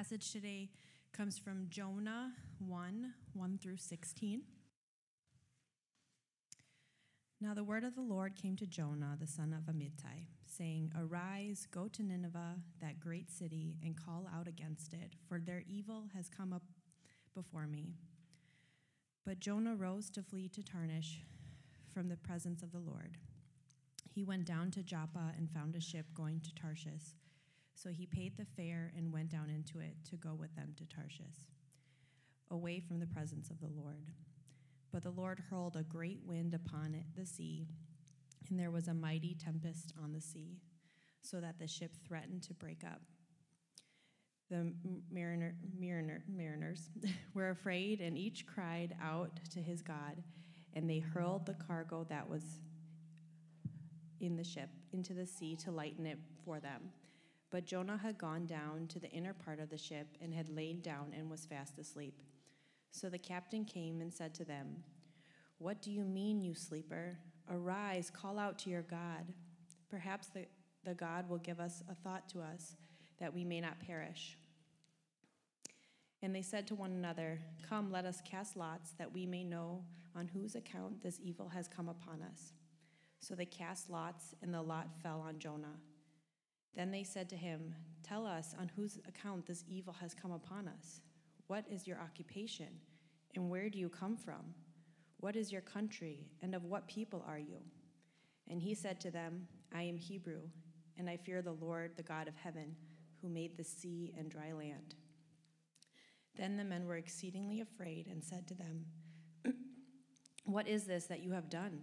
passage today comes from Jonah 1 1 through 16. Now the word of the Lord came to Jonah, the son of Amittai, saying, Arise, go to Nineveh, that great city, and call out against it, for their evil has come up before me. But Jonah rose to flee to Tarshish from the presence of the Lord. He went down to Joppa and found a ship going to Tarshish. So he paid the fare and went down into it to go with them to Tarshish, away from the presence of the Lord. But the Lord hurled a great wind upon it, the sea, and there was a mighty tempest on the sea, so that the ship threatened to break up. The mariner, mariner, mariners were afraid, and each cried out to his God, and they hurled the cargo that was in the ship into the sea to lighten it for them. But Jonah had gone down to the inner part of the ship and had lain down and was fast asleep. So the captain came and said to them, What do you mean, you sleeper? Arise, call out to your God. Perhaps the, the God will give us a thought to us, that we may not perish. And they said to one another, Come, let us cast lots, that we may know on whose account this evil has come upon us. So they cast lots, and the lot fell on Jonah. Then they said to him, Tell us on whose account this evil has come upon us. What is your occupation, and where do you come from? What is your country, and of what people are you? And he said to them, I am Hebrew, and I fear the Lord, the God of heaven, who made the sea and dry land. Then the men were exceedingly afraid and said to them, What is this that you have done?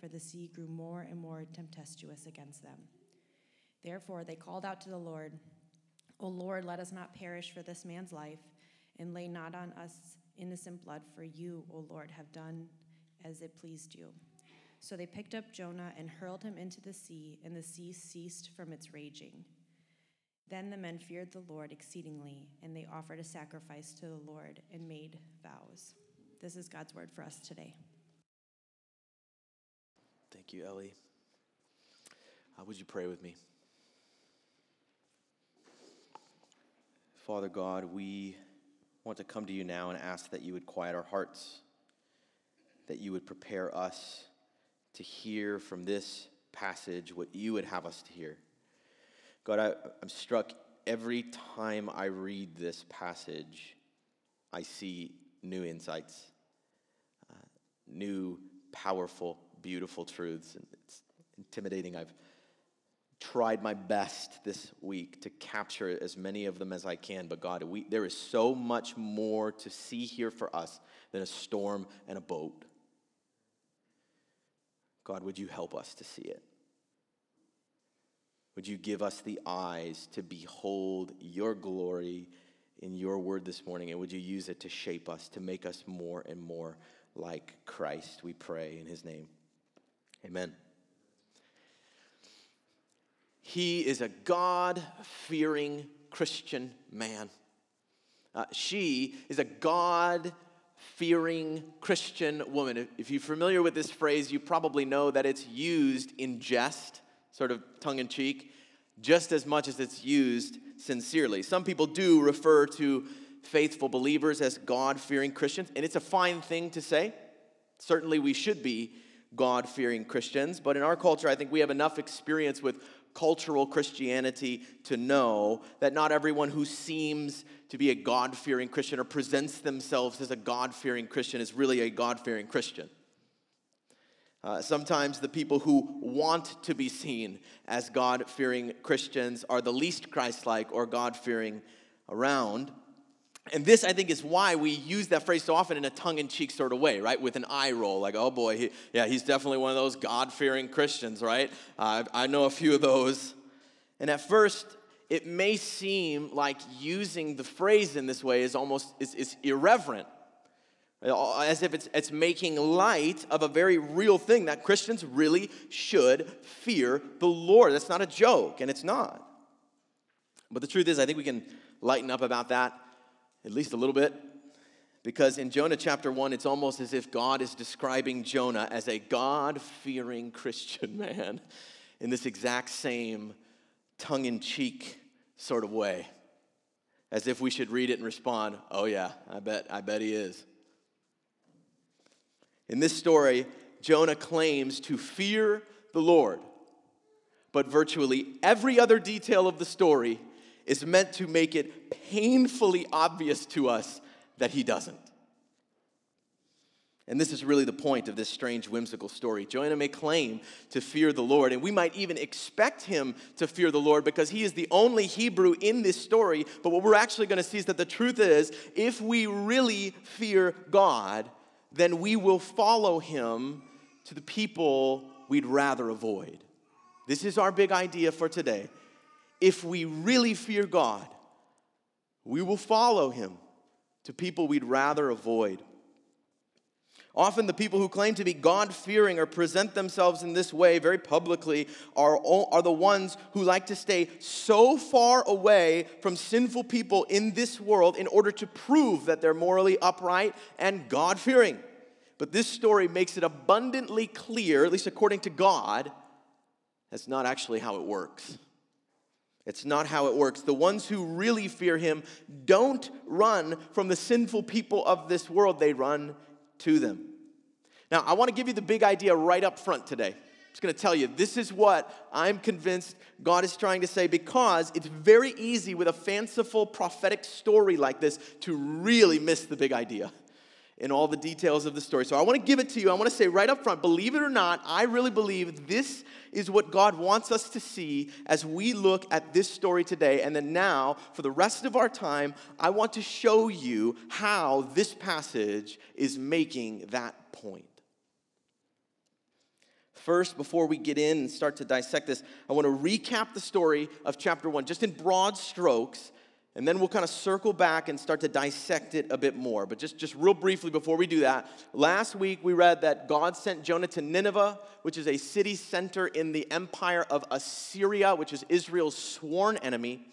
for the sea grew more and more tempestuous against them. Therefore, they called out to the Lord, O Lord, let us not perish for this man's life, and lay not on us innocent blood, for you, O Lord, have done as it pleased you. So they picked up Jonah and hurled him into the sea, and the sea ceased from its raging. Then the men feared the Lord exceedingly, and they offered a sacrifice to the Lord and made vows. This is God's word for us today. Thank you, Ellie. Uh, would you pray with me? Father God, we want to come to you now and ask that you would quiet our hearts, that you would prepare us to hear from this passage what you would have us to hear. God, I, am struck every time I read this passage, I see new insights, uh, new powerful beautiful truths. And it's intimidating. I've tried my best this week to capture as many of them as I can. But God, we, there is so much more to see here for us than a storm and a boat. God, would you help us to see it? Would you give us the eyes to behold your glory in your word this morning? And would you use it to shape us, to make us more and more like Christ? We pray in his name. Amen. He is a God fearing Christian man. Uh, she is a God fearing Christian woman. If you're familiar with this phrase, you probably know that it's used in jest, sort of tongue in cheek, just as much as it's used sincerely. Some people do refer to faithful believers as God fearing Christians, and it's a fine thing to say. Certainly, we should be God fearing Christians, but in our culture, I think we have enough experience with cultural Christianity to know that not everyone who seems to be a God fearing Christian or presents themselves as a God fearing Christian is really a God fearing Christian. Uh, sometimes the people who want to be seen as God fearing Christians are the least Christ like or God fearing around. And this, I think, is why we use that phrase so often in a tongue in cheek sort of way, right? With an eye roll, like, oh boy, he, yeah, he's definitely one of those God fearing Christians, right? Uh, I know a few of those. And at first, it may seem like using the phrase in this way is almost is, is irreverent as if it's, it's making light of a very real thing that Christians really should fear the Lord. That's not a joke, and it's not. But the truth is, I think we can lighten up about that at least a little bit. Because in Jonah chapter 1, it's almost as if God is describing Jonah as a God fearing Christian man in this exact same tongue in cheek sort of way. As if we should read it and respond, oh, yeah, I bet, I bet he is. In this story, Jonah claims to fear the Lord, but virtually every other detail of the story is meant to make it painfully obvious to us that he doesn't. And this is really the point of this strange, whimsical story. Jonah may claim to fear the Lord, and we might even expect him to fear the Lord because he is the only Hebrew in this story. But what we're actually going to see is that the truth is if we really fear God, then we will follow him to the people we'd rather avoid. This is our big idea for today. If we really fear God, we will follow him to people we'd rather avoid. Often, the people who claim to be God fearing or present themselves in this way very publicly are, are the ones who like to stay so far away from sinful people in this world in order to prove that they're morally upright and God fearing. But this story makes it abundantly clear, at least according to God, that's not actually how it works. It's not how it works. The ones who really fear him don't run from the sinful people of this world, they run to them. Now, I want to give you the big idea right up front today. I'm just going to tell you this is what I'm convinced God is trying to say because it's very easy with a fanciful prophetic story like this to really miss the big idea in all the details of the story. So I want to give it to you. I want to say right up front believe it or not, I really believe this is what God wants us to see as we look at this story today. And then now, for the rest of our time, I want to show you how this passage is making that point. First, before we get in and start to dissect this, I want to recap the story of chapter one, just in broad strokes, and then we'll kind of circle back and start to dissect it a bit more. But just, just real briefly before we do that, last week we read that God sent Jonah to Nineveh, which is a city center in the empire of Assyria, which is Israel's sworn enemy.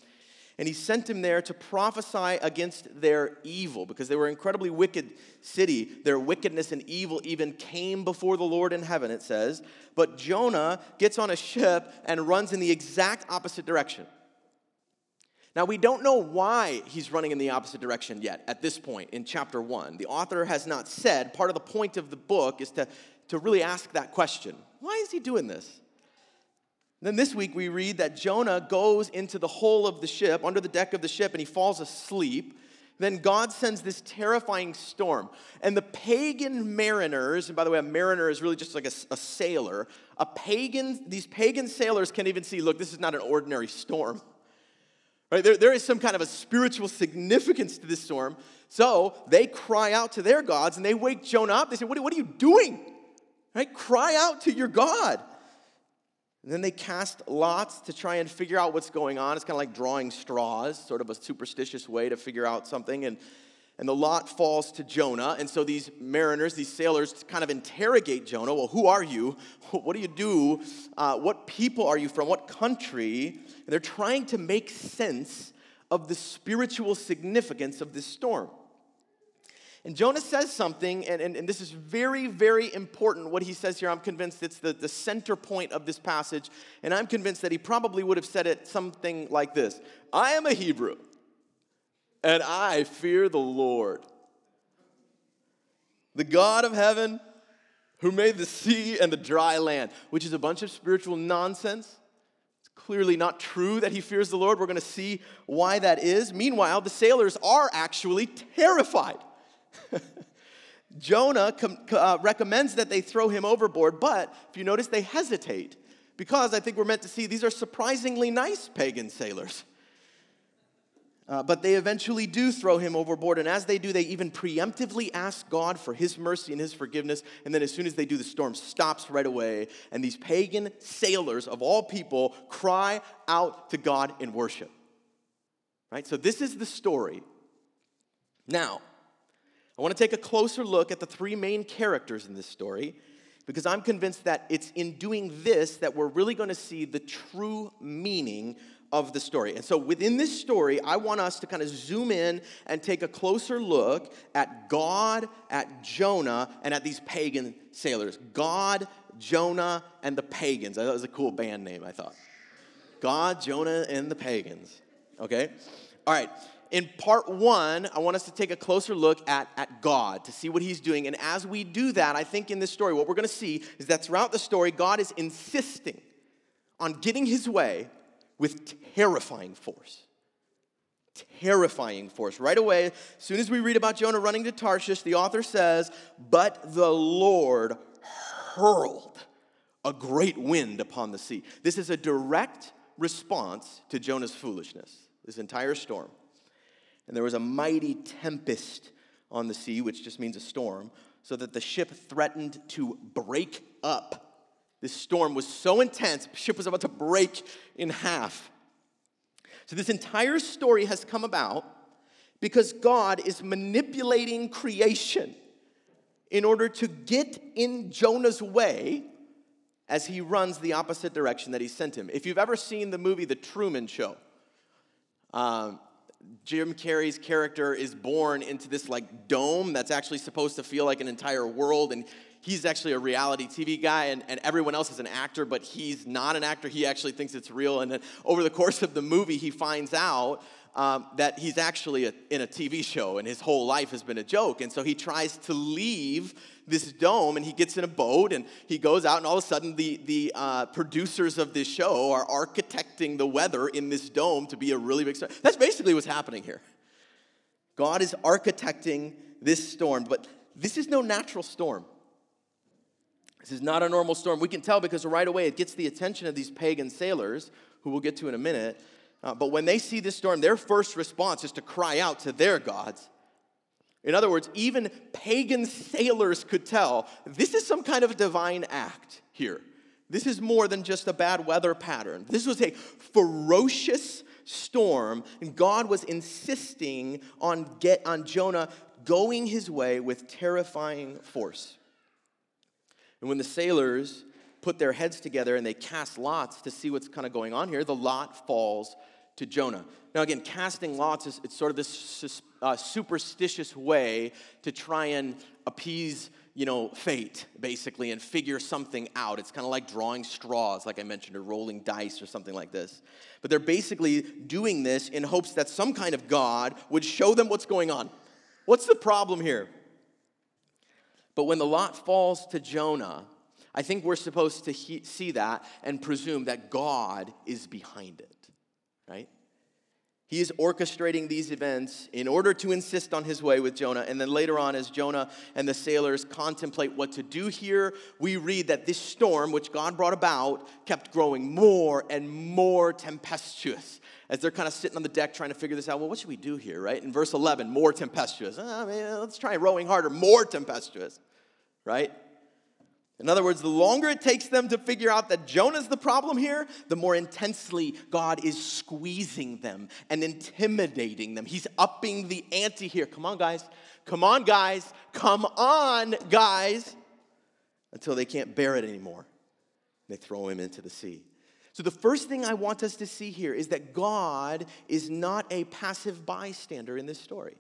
And he sent him there to prophesy against their evil because they were an incredibly wicked city. Their wickedness and evil even came before the Lord in heaven, it says. But Jonah gets on a ship and runs in the exact opposite direction. Now, we don't know why he's running in the opposite direction yet at this point in chapter one. The author has not said. Part of the point of the book is to, to really ask that question why is he doing this? Then this week we read that Jonah goes into the hull of the ship, under the deck of the ship, and he falls asleep. Then God sends this terrifying storm. And the pagan mariners, and by the way, a mariner is really just like a, a sailor, a pagan, these pagan sailors can't even see, look, this is not an ordinary storm. Right? There, there is some kind of a spiritual significance to this storm. So they cry out to their gods and they wake Jonah up. They say, What, what are you doing? Right? Cry out to your God. And then they cast lots to try and figure out what's going on. It's kind of like drawing straws, sort of a superstitious way to figure out something. And, and the lot falls to Jonah. And so these mariners, these sailors, kind of interrogate Jonah. Well, who are you? What do you do? Uh, what people are you from? What country? And they're trying to make sense of the spiritual significance of this storm. And Jonah says something, and, and, and, this is very, very important what he says here. I'm convinced it's the, the center point of this passage, and I'm convinced that he probably would have said it something like this I am a Hebrew, and I fear the Lord, the God of heaven who made the sea and the dry land, which is a bunch of spiritual nonsense It's clearly not true that he fears the Lord. We're going to see why that is. Meanwhile, the sailors are actually terrified. Jonah com- uh, recommends that they throw him overboard, but if you notice, they hesitate because I think we're meant to see these are surprisingly nice pagan sailors. Uh, but they eventually do throw him overboard, and as they do, they even preemptively ask God for his mercy and his forgiveness. And then, as soon as they do, the storm stops right away, and these pagan sailors of all people cry out to God in worship. Right? So this is the story. Now, I want to take a closer look at the three main characters in this story because I'm convinced that it's in doing this that we're really going to see the true meaning of the story. And so within this story, I want us to kind of zoom in and take a closer look at God, at Jonah, and at these pagan sailors. God, Jonah, and the pagans. That was a cool band name, I thought. God, Jonah, and the pagans. Okay? All right in part one, I want us to take a closer look at, at God to see what he's doing. And as we do that, I think in this story, what we're going to see is that throughout the story, God is insisting on getting his way with terrifying force. Terrifying force. Right away, as soon as we read about Jonah running to Tarshish, the author says, But the Lord hurled a great wind upon the sea. This is a direct response to Jonah's foolishness, this entire storm. And there was a mighty tempest on the sea, which just means a storm, so that the ship threatened to break up. This storm was so intense, ship was about to break in half. So, this entire story has come about because God is manipulating creation in order to get in Jonah's way as he runs the opposite direction that he sent him. If you've ever seen the movie The Truman Show, um, Jim Carrey's character is born into this like dome that's actually supposed to feel like an entire world. And he's actually a reality TV guy, and, and everyone else is an actor, but he's not an actor. He actually thinks it's real. And then over the course of the movie, he finds out um, that he's actually a, in a TV show and his whole life has been a joke. And so he tries to leave this dome and he gets in a boat and he goes out, and all of a sudden, the, the uh, producers of this show are architecting the weather in this dome to be a really big storm. That's basically what's happening here. God is architecting this storm, but this is no natural storm. This is not a normal storm. We can tell because right away it gets the attention of these pagan sailors, who we'll get to in a minute. Uh, but when they see this storm, their first response is to cry out to their gods. In other words, even pagan sailors could tell this is some kind of divine act here. This is more than just a bad weather pattern. This was a ferocious storm, and God was insisting on, get, on Jonah going his way with terrifying force. And when the sailors put their heads together and they cast lots to see what's kind of going on here, the lot falls to Jonah. Now, again, casting lots is it's sort of this uh, superstitious way to try and appease, you know, fate, basically, and figure something out. It's kind of like drawing straws, like I mentioned, or rolling dice or something like this. But they're basically doing this in hopes that some kind of God would show them what's going on. What's the problem here? But when the lot falls to Jonah, I think we're supposed to he- see that and presume that God is behind it right? He is orchestrating these events in order to insist on his way with Jonah. And then later on, as Jonah and the sailors contemplate what to do here, we read that this storm, which God brought about, kept growing more and more tempestuous. As they're kind of sitting on the deck trying to figure this out, well, what should we do here, right? In verse 11, more tempestuous. Oh, man, let's try rowing harder, more tempestuous, right? In other words, the longer it takes them to figure out that Jonah's the problem here, the more intensely God is squeezing them and intimidating them. He's upping the ante here. Come on, guys. Come on, guys. Come on, guys. Until they can't bear it anymore. They throw him into the sea. So, the first thing I want us to see here is that God is not a passive bystander in this story.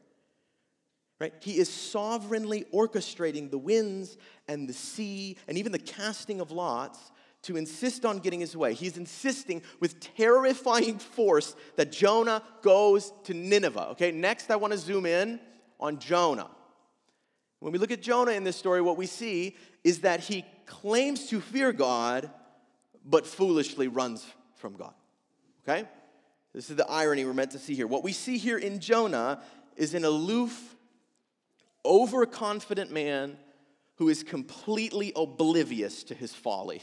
Right? He is sovereignly orchestrating the winds and the sea and even the casting of lots to insist on getting his way. He's insisting with terrifying force that Jonah goes to Nineveh. Okay, next I want to zoom in on Jonah. When we look at Jonah in this story, what we see is that he claims to fear God, but foolishly runs from God. Okay? This is the irony we're meant to see here. What we see here in Jonah is an aloof, overconfident man who is completely oblivious to his folly.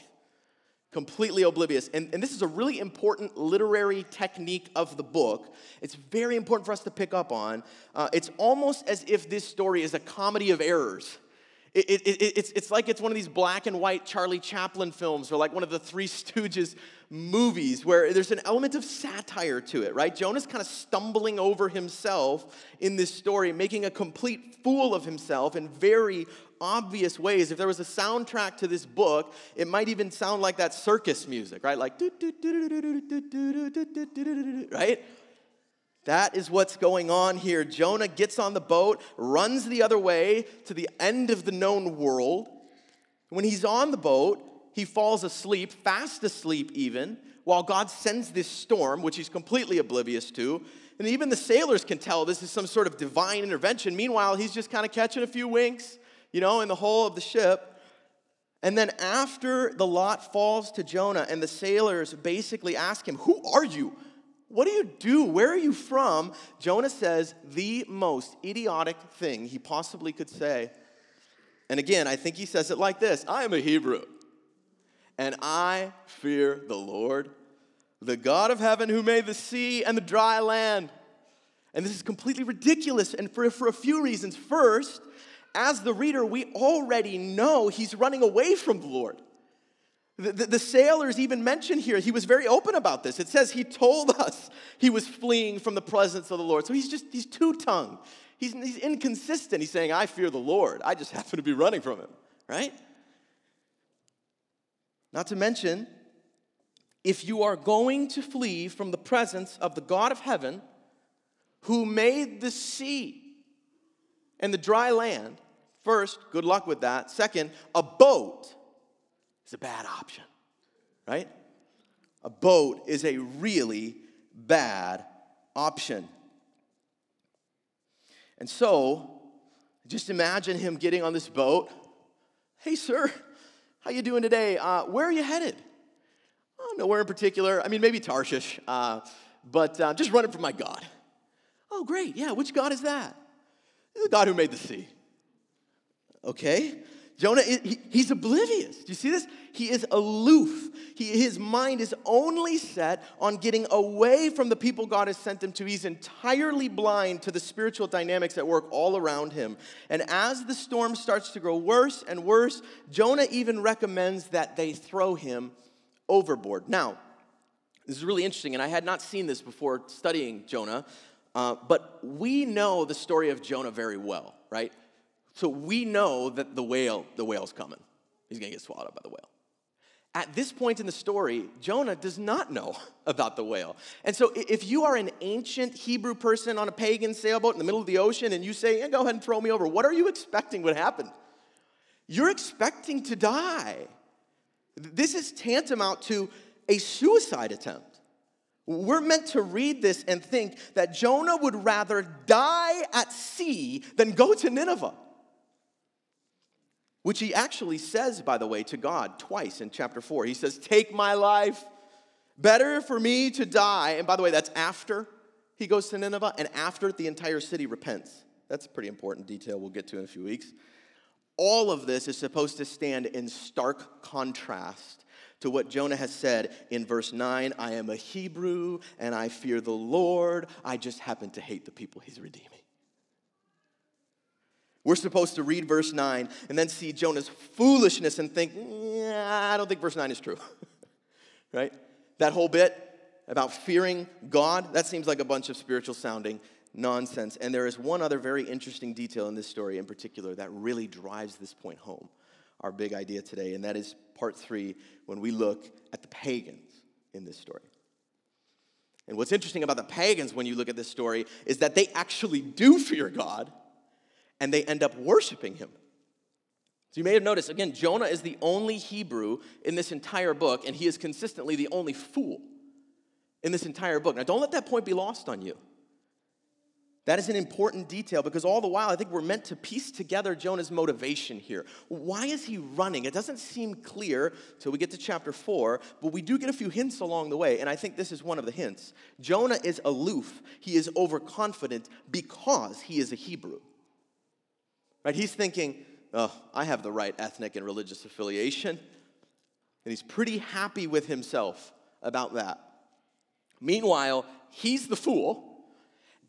Completely oblivious. And, and this is a really important literary technique of the book. It's very important for us to pick up on. Uh, it's almost as if this story is a comedy of errors It, it, it, it's, it's like it's one of these black and white Charlie Chaplin films or like one of the Three Stooges movies where there's an element of satire to it, right? Jonah's kind of stumbling over himself in this story, making a complete fool of himself in very obvious ways. If there was a soundtrack to this book, it might even sound like that circus music, right? Like, right? That is what's going on here. Jonah gets on the boat, runs the other way to the end of the known world. When he's on the boat, he falls asleep, fast asleep even, while God sends this storm, which he's completely oblivious to. And even the sailors can tell this is some sort of divine intervention. Meanwhile, he's just kind of catching a few winks, you know, in the hull of the ship. And then after the lot falls to Jonah, and the sailors basically ask him, Who are you? What do you do? Where are you from? Jonah says the most idiotic thing he possibly could say. And again, I think he says it like this I am a Hebrew, and I fear the Lord, the God of heaven who made the sea and the dry land. And this is completely ridiculous, and for, for a few reasons. First, as the reader, we already know he's running away from the Lord. The, the, the, sailors even mention here, he was very open about this. It says he told us he was fleeing from the presence of the Lord. So he's just, he's two tongued. He's, he's inconsistent. He's saying, I fear the Lord. I just happen to be running from him, right? Not to mention, if you are going to flee from the presence of the God of heaven who made the sea and the dry land, first, good luck with that. Second, a boat is a bad option, right? A boat is a really bad option. And so, just imagine him getting on this boat. Hey, sir, how you doing today? Uh, where are you headed? Oh, nowhere in particular. I mean, maybe Tarshish, uh, but uh, just running from my God. Oh, great. Yeah, which God is that? The God who made the sea. Okay. Jonah, he, he's oblivious. Do you see this? He is aloof. He, his mind is only set on getting away from the people God has sent him to. He's entirely blind to the spiritual dynamics at work all around him. And as the storm starts to grow worse and worse, Jonah even recommends that they throw him overboard. Now, this is really interesting, and I had not seen this before studying Jonah, uh, but we know the story of Jonah very well, right? So we know that the whale, the whale's coming. He's gonna get swallowed up by the whale. At this point in the story, Jonah does not know about the whale. And so if you are an ancient Hebrew person on a pagan sailboat in the middle of the ocean and you say, yeah, go ahead and throw me over, what are you expecting would happen? You're expecting to die. This is tantamount to a suicide attempt. We're meant to read this and think that Jonah would rather die at sea than go to Nineveh which he actually says, by the way, to God twice in chapter 4. He says, Take my life. Better for me to die. And by the way, that's after he goes to Nineveh and after the entire city repents. That's a pretty important detail we'll get to in a few weeks. All of this is supposed to stand in stark contrast to what Jonah has said in verse 9 I am a Hebrew and I fear the Lord. I just happen to hate the people he's redeeming. We're supposed to read verse 9 and then see Jonah's foolishness and think, I don't think verse 9 is true. right? That whole bit about fearing God, that seems like a bunch of spiritual sounding nonsense. And there is one other very interesting detail in this story in particular that really drives this point home, our big idea today, and that is part three when we look at the pagans in this story. And what's interesting about the pagans when you look at this story is that they actually do fear God and they end up worshiping him. So you may have noticed, again, Jonah is the only Hebrew in this entire book, and he is consistently the only fool in this entire book. Now, don't let that point be lost on you. That is an important detail because all the while I think we're meant to piece together Jonah's motivation here. Why is he running? It doesn't seem clear till we get to chapter 4, but we do get a few hints along the way, and I think this is one of the hints. Jonah is aloof, he is overconfident because he is a Hebrew. Right? He's thinking, oh, I have the right ethnic and religious affiliation. And he's pretty happy with himself about that. Meanwhile, he's the fool,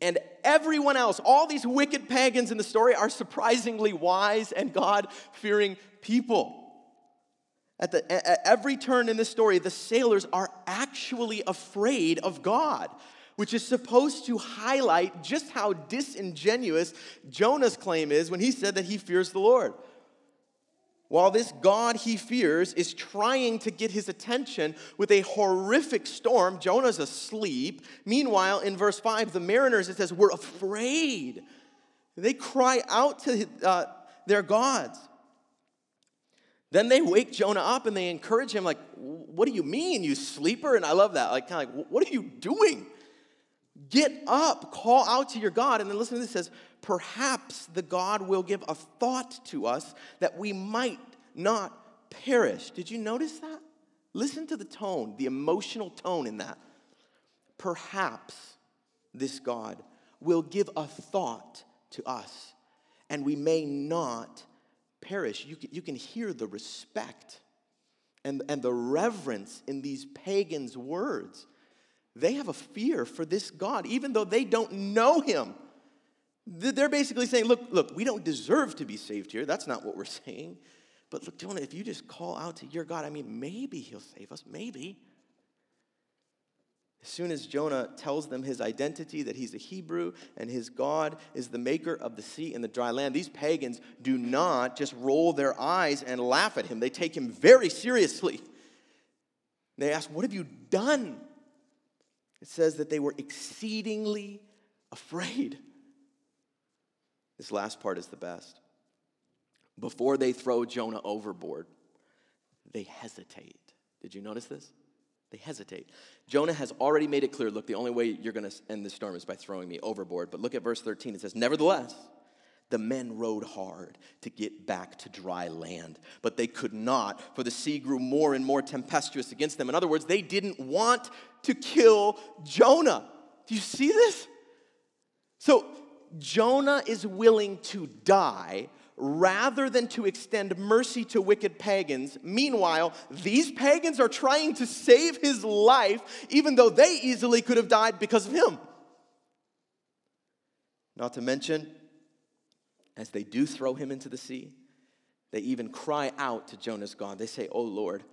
And everyone else, all these wicked pagans in the story, are surprisingly wise and God fearing people. At, the, at every turn in this story, the sailors are actually afraid of God, which is supposed to highlight just how disingenuous Jonah's claim is when he said that he fears the Lord. While this God he fears is trying to get his attention with a horrific storm, Jonah's asleep. Meanwhile, in verse 5, the mariners, it says, were afraid. They cry out to uh, their gods. Then they wake Jonah up and they encourage him, like, What do you mean, you sleeper? And I love that. Like, kind of like, What are you doing? Get up, call out to your God. And then listen to this says, Perhaps the God will give a thought to us that we might not perish. Did you notice that? Listen to the tone, the emotional tone in that. Perhaps this God will give a thought to us and we may not perish, you can, you can hear the respect and, and the reverence in these pagans' words. They have a fear for this God, even though they don't know him. They're basically saying, look, look, we don't deserve to be saved here. That's not what we're saying. But look, Jonah, if you just call out to your God, I mean, maybe he'll save us, maybe. As soon as Jonah tells them his identity, that he's a Hebrew and his God is the maker of the sea and the dry land, these pagans do not just roll their eyes and laugh at him. They take him very seriously. They ask, What have you done? It says that they were exceedingly afraid. This last part is the best. Before they throw Jonah overboard, they hesitate. Did you notice this? They hesitate. Jonah has already made it clear look, the only way you're going to end this storm is by throwing me overboard. But look at verse 13. It says, Nevertheless, the men rowed hard to get back to dry land, but they could not, for the sea grew more and more tempestuous against them. In other words, they didn't want to kill Jonah. Do you see this? So, Jonah is willing to die rather than to extend mercy to wicked pagans. Meanwhile, these pagans are trying to save his life, even though they easily could have died because of him. Not to mention, as they do throw him into the sea, they even cry out to Jonah's God. They say, Oh Lord,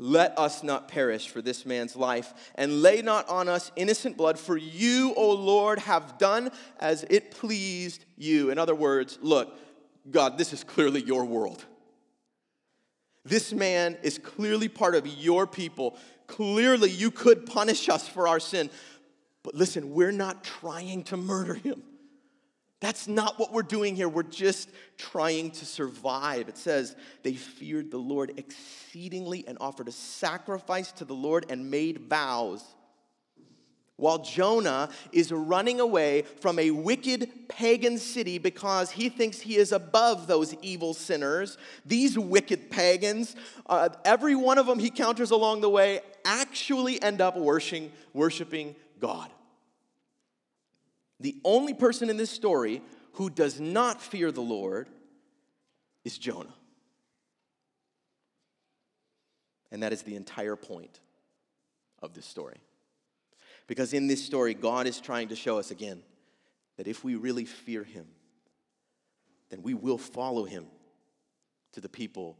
let us not perish for this man's life, and lay not on us innocent blood, for you, O Lord, have done as it pleased you. In other words, look, God, this is clearly your world. This man is clearly part of your people. Clearly, you could punish us for our sin. But listen, we're not trying to murder him. That's not what we're doing here. We're just trying to survive. It says they feared the Lord exceedingly and offered a sacrifice to the Lord and made vows while Jonah is running away from a wicked pagan city because he thinks he is above those evil sinners. These wicked pagans, uh, every one of them he counters along the way, actually end up worshiping, worshiping God. The only person in this story who does not fear the Lord is Jonah. And that is the entire point of this story. Because in this story, God is trying to show us again that if we really fear Him, then we will follow Him to the people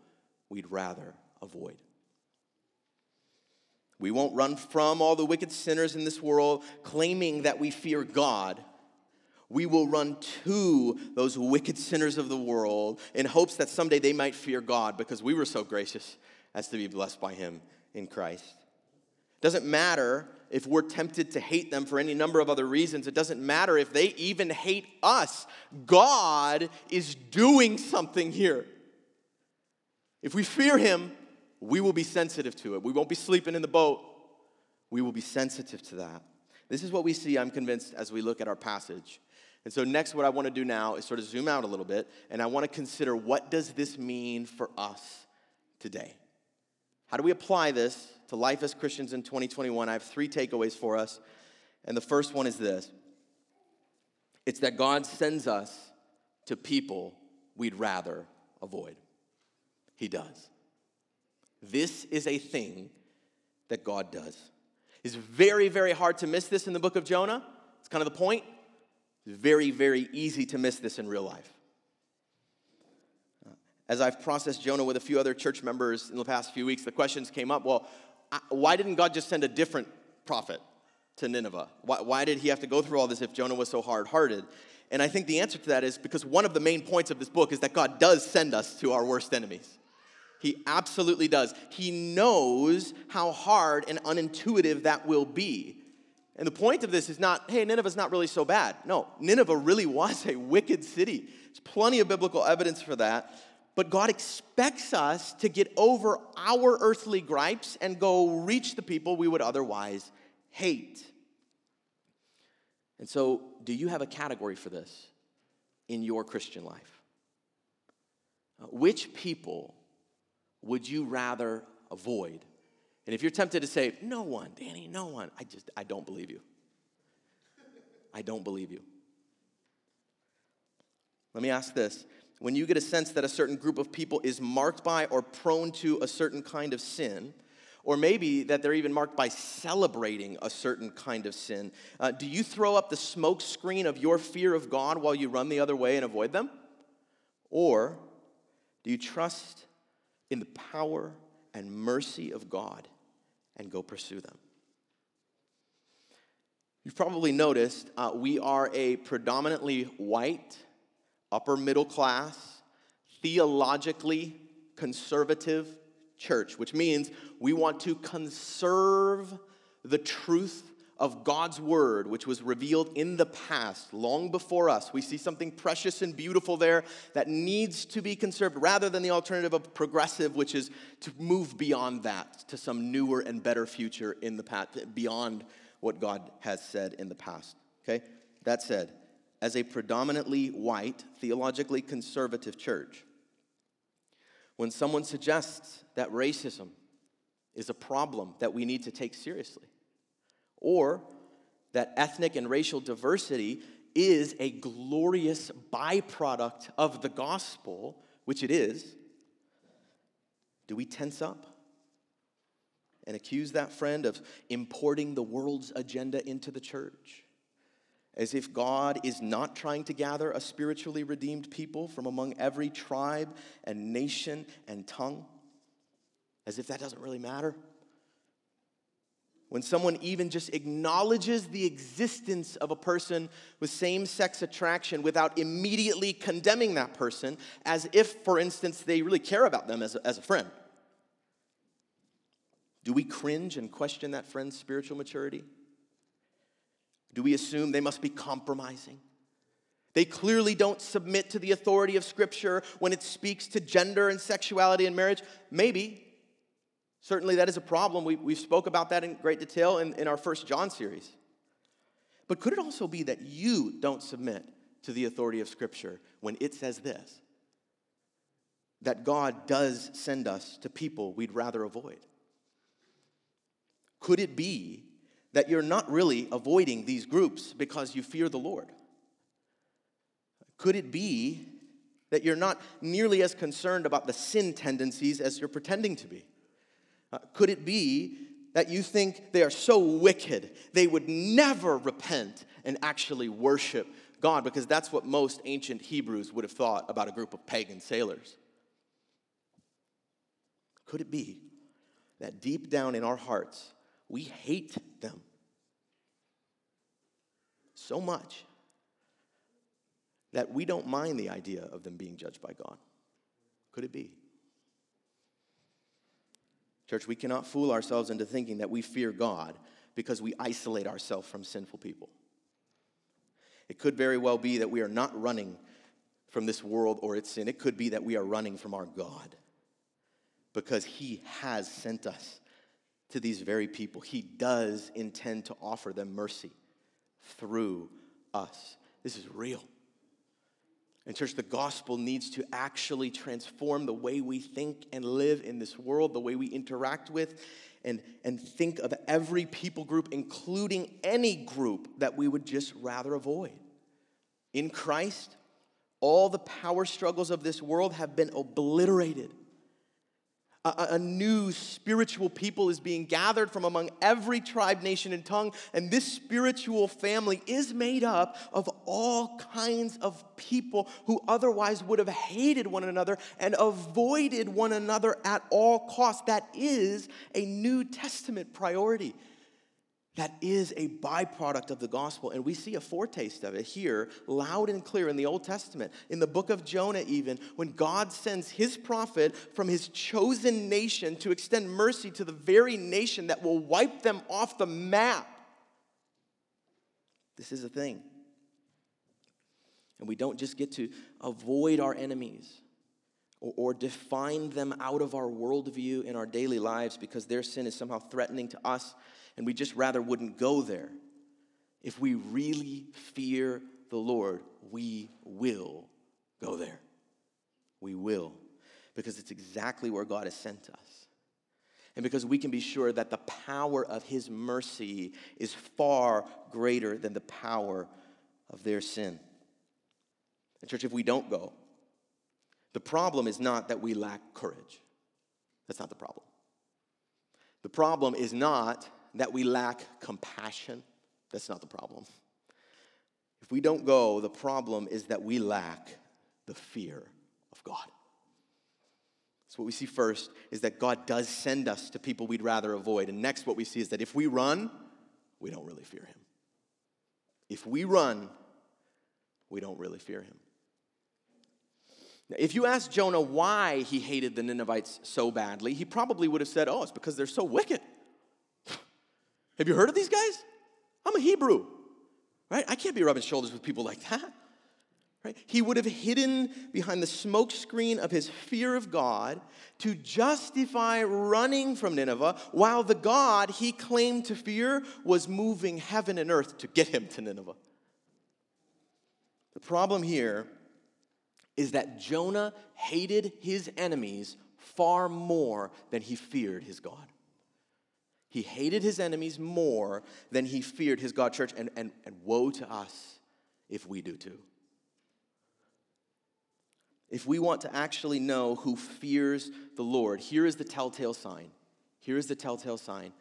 we'd rather avoid. We won't run from all the wicked sinners in this world claiming that we fear God. We will run to those wicked sinners of the world in hopes that someday they might fear God because we were so gracious as to be blessed by Him in Christ. Doesn't matter if we're tempted to hate them for any number of other reasons. It doesn't matter if they even hate us. God is doing something here. If we fear Him, we will be sensitive to it. We won't be sleeping in the boat. We will be sensitive to that. This is what we see, I'm convinced, as we look at our passage. And so next what I want to do now is sort of zoom out a little bit and I want to consider what does this mean for us today? How do we apply this to life as Christians in 2021, I have three takeaways for us. And the first one is this it's that God sends us to people we'd rather avoid. He does. This is a thing that God does. It's very, very hard to miss this in the book of Jonah. It's kind of the point. Very, very easy to miss this in real life. As I've processed Jonah with a few other church members in the past few weeks, the questions came up well, why didn't God just send a different prophet to Nineveh? Why, why did he have to go through all this if Jonah was so hard hearted? And I think the answer to that is because one of the main points of this book is that God does send us to our worst enemies. He absolutely does. He knows how hard and unintuitive that will be. And the point of this is not, hey, Nineveh's not really so bad. No, Nineveh really was a wicked city. There's plenty of biblical evidence for that. But God expects us to get over our earthly gripes and go reach the people we would otherwise hate. And so, do you have a category for this in your Christian life? Uh, which people would you rather avoid? And if you're tempted to say, no one, Danny, no one, I just, I don't believe you. I don't believe you. Let me ask this. When you get a sense that a certain group of people is marked by or prone to a certain kind of sin, or maybe that they're even marked by celebrating a certain kind of sin, uh, do you throw up the smoke screen of your fear of God while you run the other way and avoid them? Or do you trust in the power and mercy of God and go pursue them. You've probably noticed uh, we are a predominantly white, upper middle class, theologically conservative church, which means we want to conserve the truth of God's word, which was revealed in the past, long before us. We see something precious and beautiful there that needs to be conserved rather than the alternative of progressive, which is to move beyond that to some newer and better future in the past, beyond what God has said in the past. Okay? That said, as a predominantly white, theologically conservative church, when someone suggests that racism is a problem that we need to take seriously, or that ethnic and racial diversity is a glorious byproduct of the gospel, which it is, do we tense up and accuse that friend of importing the world's agenda into the church? As if God is not trying to gather a spiritually redeemed people from among every tribe and nation and tongue? As if that doesn't really matter? When someone even just acknowledges the existence of a person with same sex attraction without immediately condemning that person, as if, for instance, they really care about them as a, as a friend. Do we cringe and question that friend's spiritual maturity? Do we assume they must be compromising? They clearly don't submit to the authority of Scripture when it speaks to gender and sexuality and marriage. Maybe, Certainly, that is a problem. We, we spoke about that in great detail in, in our first John series. But could it also be that you don't submit to the authority of Scripture when it says this? That God does send us to people we'd rather avoid? Could it be that you're not really avoiding these groups because you fear the Lord? Could it be that you're not nearly as concerned about the sin tendencies as you're pretending to be? Uh, could it be that you think they are so wicked they would never repent and actually worship God? Because that's what most ancient Hebrews would have thought about a group of pagan sailors. Could it be that deep down in our hearts, we hate them so much that we don't mind the idea of them being judged by God? Could it be? Church, we cannot fool ourselves into thinking that we fear God because we isolate ourselves from sinful people. It could very well be that we are not running from this world or its sin. It could be that we are running from our God because He has sent us to these very people. He does intend to offer them mercy through us. This is real. And, church, the gospel needs to actually transform the way we think and live in this world, the way we interact with and, and think of every people group, including any group that we would just rather avoid. In Christ, all the power struggles of this world have been obliterated. A, a, new spiritual people is being gathered from among every tribe, nation, and tongue. And this spiritual family is made up of all kinds of people who otherwise would have hated one another and avoided one another at all costs. That is a New Testament priority that is a byproduct of the gospel. And we see a foretaste of it here, loud and clear in the Old Testament. In the book of Jonah, even, when God sends his prophet from his chosen nation to extend mercy to the very nation that will wipe them off the map. This is a thing. And we don't just get to avoid our enemies or, or define them out of our worldview in our daily lives because their sin is somehow threatening to us and we just rather wouldn't go there. If we really fear the Lord, we will go there. We will, because it's exactly where God has sent us. And because we can be sure that the power of His mercy is far greater than the power of their sin. And, church, if we don't go, the problem is not that we lack courage. That's not the problem. The problem is not that we lack compassion. That's not the problem. If we don't go, the problem is that we lack the fear of God. So, what we see first is that God does send us to people we'd rather avoid. And next, what we see is that if we run, we don't really fear Him. If we run, we don't really fear Him. Now, if you ask Jonah why he hated the Ninevites so badly, he probably would have said, Oh, it's because they're so wicked. Have you heard of these guys? I'm a Hebrew, right? I can't be rubbing shoulders with people like that. Right? He would have hidden behind the smokescreen of his fear of God to justify running from Nineveh while the God he claimed to fear was moving heaven and earth to get him to Nineveh. The problem here is that Jonah hated his enemies far more than he feared his God. He hated his enemies more than he feared his God church. And, and, and woe to us if we do too. If we want to actually know who fears the Lord, here is the telltale sign. Here is the telltale sign.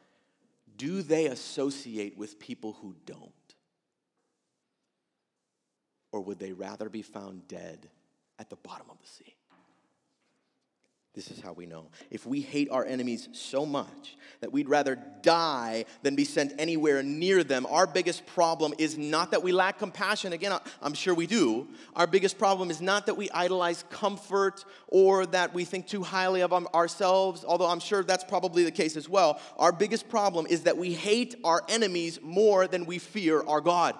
Do they associate with people who don't? Or would they rather be found dead at the bottom of the sea? This is how we know. If we hate our enemies so much that we'd rather die than be sent anywhere near them, our biggest problem is not that we lack compassion. Again, I'm sure we do. Our biggest problem is not that we idolize comfort or that we think too highly of ourselves, although I'm sure that's probably the case as well. Our biggest problem is that we hate our enemies more than we fear our God.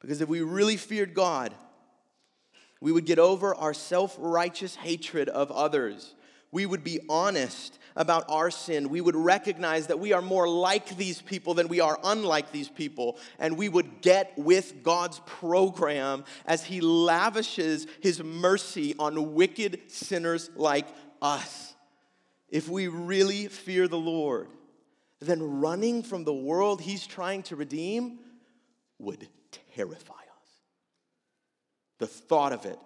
Because if we really feared God, we would get over our self righteous hatred of others. We would be honest about our sin. We would recognize that we are more like these people than we are unlike these people. And we would get with God's program as He lavishes His mercy on wicked sinners like us. If we really fear the Lord, then running from the world He's trying to redeem would terrify the thought of it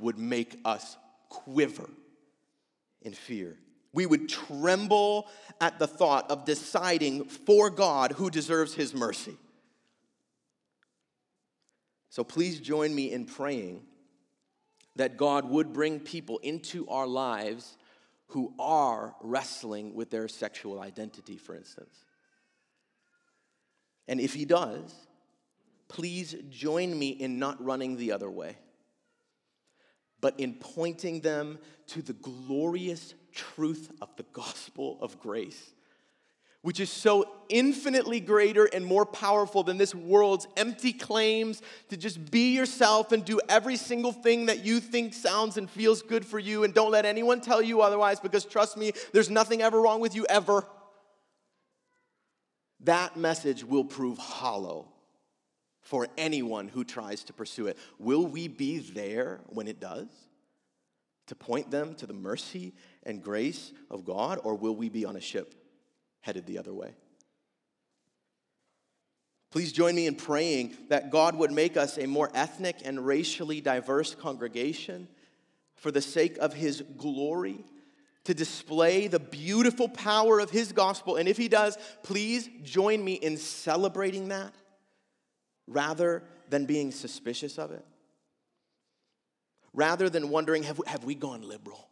would make us quiver in fear. We would tremble at the thought of deciding for God who deserves his mercy. So please join me in praying that God would bring people into our lives who are wrestling with their sexual identity, for instance. And if he does, please join me in not running the other way, but in pointing them to the glorious truth of the gospel of grace, which is so infinitely greater and more powerful than this world's empty claims to just be yourself and do every single thing that you think sounds and feels good for you, and don't let anyone tell you otherwise, because trust me, there's nothing ever wrong with you ever. That message will prove hollow for anyone who tries to pursue it. Will we be there when it does? To point them to the mercy and grace of God, or will we be on a ship headed the other way? Please join me in praying that God would make us a more ethnic and racially diverse congregation for the sake of his glory, to display the beautiful power of his gospel. And if he does, please join me in celebrating that rather than being suspicious of it. Rather than wondering, have, have we gone liberal?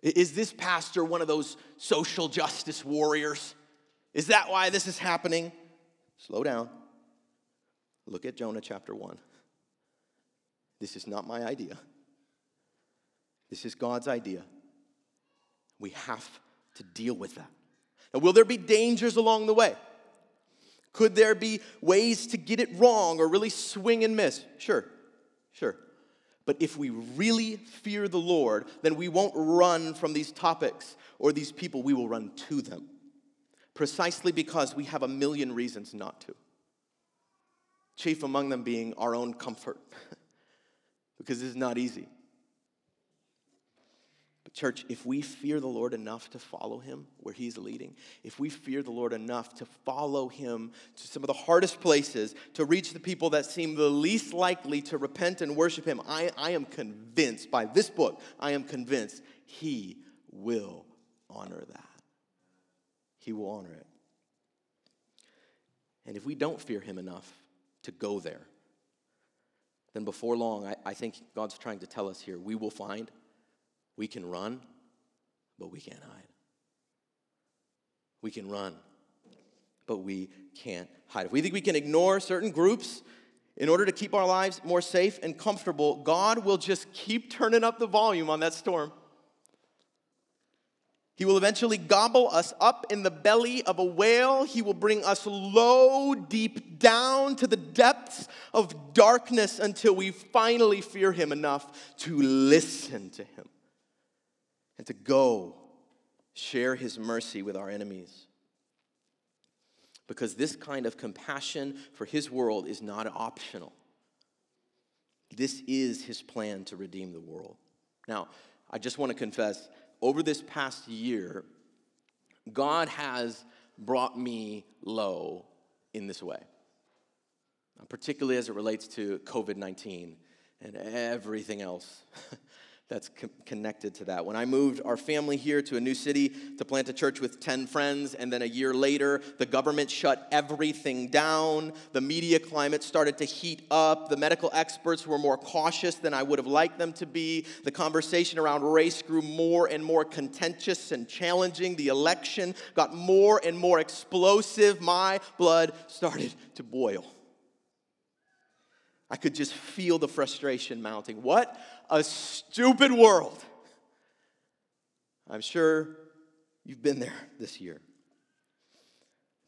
Is this pastor one of those social justice warriors? Is that why this is happening? Slow down. Look at Jonah chapter 1. This is not my idea. This is God's idea. We have to deal with that. Now, will there be dangers along the way? Could there be ways to get it wrong or really swing and miss? Sure, sure. But if we really fear the Lord, then we won't run from these topics or these people, we will run to them. Precisely because we have a million reasons not to. Chief among them being our own comfort, because this is not easy. Church, if we fear the Lord enough to follow him where he's leading, if we fear the Lord enough to follow him to some of the hardest places, to reach the people that seem the least likely to repent and worship him, I, I am convinced by this book, I am convinced he will honor that. He will honor it. And if we don't fear him enough to go there, then before long, I, I think God's trying to tell us here we will find we can run, but we can't hide. We can run, but we can't hide. If we think we can ignore certain groups in order to keep our lives more safe and comfortable, God will just keep turning up the volume on that storm. He will eventually gobble us up in the belly of a whale. He will bring us low, deep down to the depths of darkness until we finally fear Him enough to listen to Him and to go share his mercy with our enemies. Because this kind of compassion for his world is not optional. This is his plan to redeem the world. Now, I just want to confess over this past year, God has brought me low in this way, particularly as it relates to COVID 19 and everything else that's co- connected to that. When I moved our family here to a new city to plant a church with 10 friends, and then a year later, the government shut everything down. The media climate started to heat up. The medical experts were more cautious than I would have liked them to be. The conversation around race grew more and more contentious and challenging. The election got more and more explosive. My blood started to boil. I could just feel the frustration mounting. What a stupid world. I'm sure you've been there this year.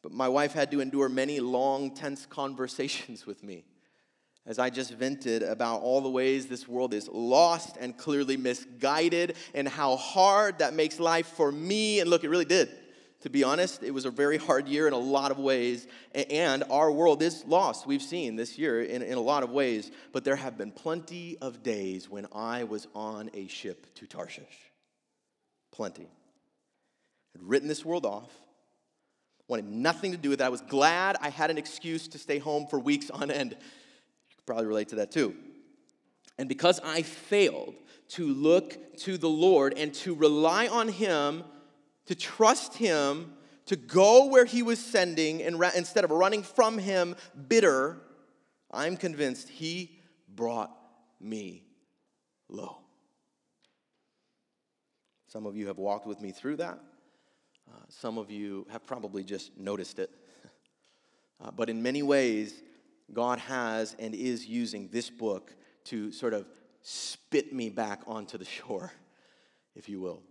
But my wife had to endure many long, tense conversations with me as I just vented about all the ways this world is lost and clearly misguided and how hard that makes life for me. And look, it really did. To be honest, it was a very hard year in a lot of ways, and our world is lost. We've seen this year in, in a lot of ways, but there have been plenty of days when I was on a ship to Tarshish. Plenty. I'd written this world off, wanted nothing to do with it. I was glad I had an excuse to stay home for weeks on end. You could probably relate to that too. And because I failed to look to the Lord and to rely on Him to trust Him, to go where He was sending, and ra- instead of running from Him bitter, I'm convinced He brought me low. Some of you have walked with me through that. Uh, some of you have probably just noticed it. uh, but in many ways, God has and is using this book to sort of spit me back onto the shore, if you will.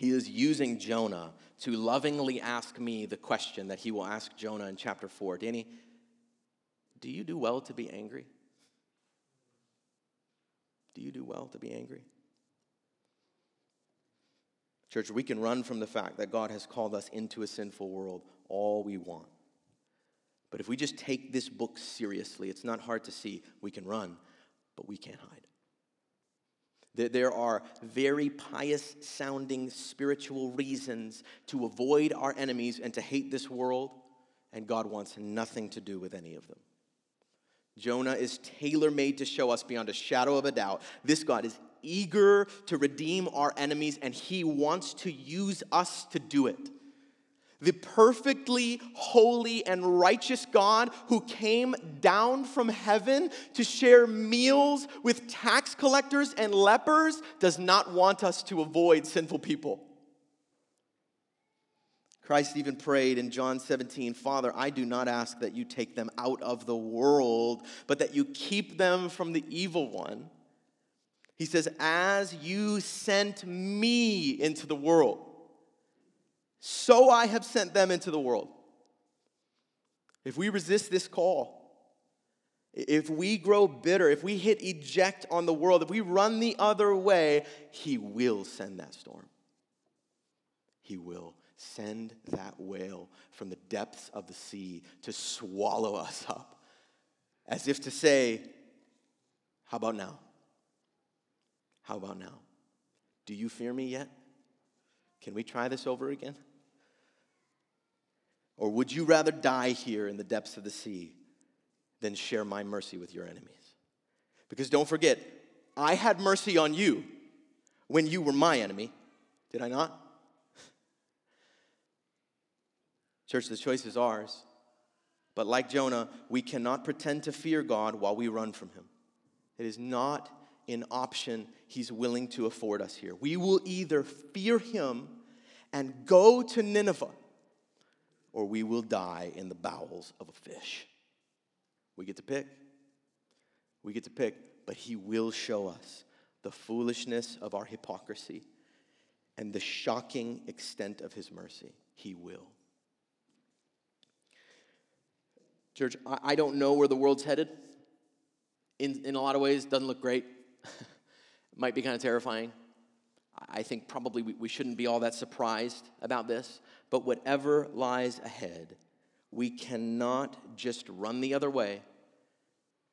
He is using Jonah to lovingly ask me the question that he will ask Jonah in chapter 4. Danny, do you do well to be angry? Do you do well to be angry? Church, we can run from the fact that God has called us into a sinful world all we want. But if we just take this book seriously, it's not hard to see we can run, but we can't hide. There are very pious sounding spiritual reasons to avoid our enemies and to hate this world, and God wants nothing to do with any of them. Jonah is tailor made to show us beyond a shadow of a doubt. This God is eager to redeem our enemies, and he wants to use us to do it. The perfectly holy and righteous God who came down from heaven to share meals with tax collectors and lepers does not want us to avoid sinful people. Christ even prayed in John 17, Father, I do not ask that you take them out of the world, but that you keep them from the evil one. He says, As you sent me into the world, so I have sent them into the world. If we resist this call, if we grow bitter, if we hit eject on the world, if we run the other way, He will send that storm. He will send that whale from the depths of the sea to swallow us up, as if to say, How about now? How about now? Do you fear me yet? Can we try this over again? Or would you rather die here in the depths of the sea than share my mercy with your enemies? Because don't forget, I had mercy on you when you were my enemy, did I not? Church, the choice is ours. But like Jonah, we cannot pretend to fear God while we run from him. It is not an option he's willing to afford us here. We will either fear him and go to Nineveh, or we will die in the bowels of a fish. We get to pick. We get to pick, but he will show us the foolishness of our hypocrisy and the shocking extent of his mercy. He will. Church, I don't know where the world's headed. In, in a lot of ways, doesn't look great. Might be kind of terrifying. I think probably we, shouldn't be all that surprised about this. But whatever lies ahead, we cannot just run the other way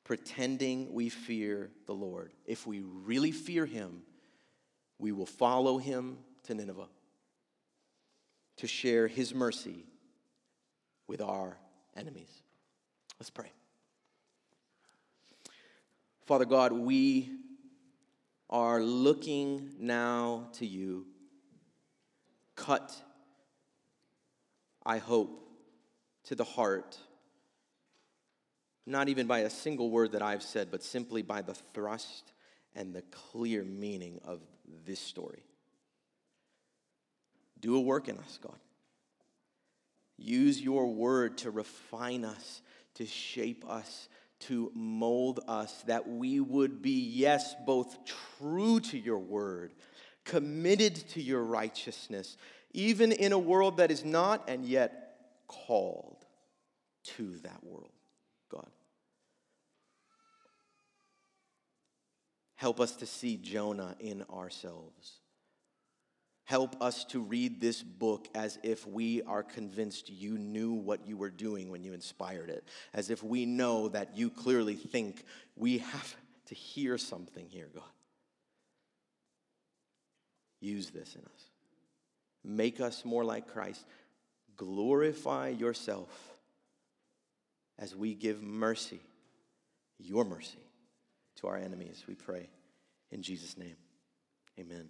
pretending we fear the Lord. If we really fear Him, we will follow Him to Nineveh to share His mercy with our enemies. Let's pray. Father God, we are looking now to you. Cut, I hope, to the heart, not even by a single word that I've said, but simply by the thrust and the clear meaning of this story. Do a work in us, God. Use your word to refine us to shape us, to mold us, that we would be, yes, both true to your word, committed to your righteousness, even in a world that is not and yet called to that world, God. Help us to see Jonah in ourselves. Help us to read this book as if we are convinced you knew what you were doing when you inspired it, as if we know that you clearly think we have to hear something here, God. Use this in us. Make us more like Christ. Glorify yourself as we give mercy, your mercy, to our enemies, we pray. In Jesus' name, amen.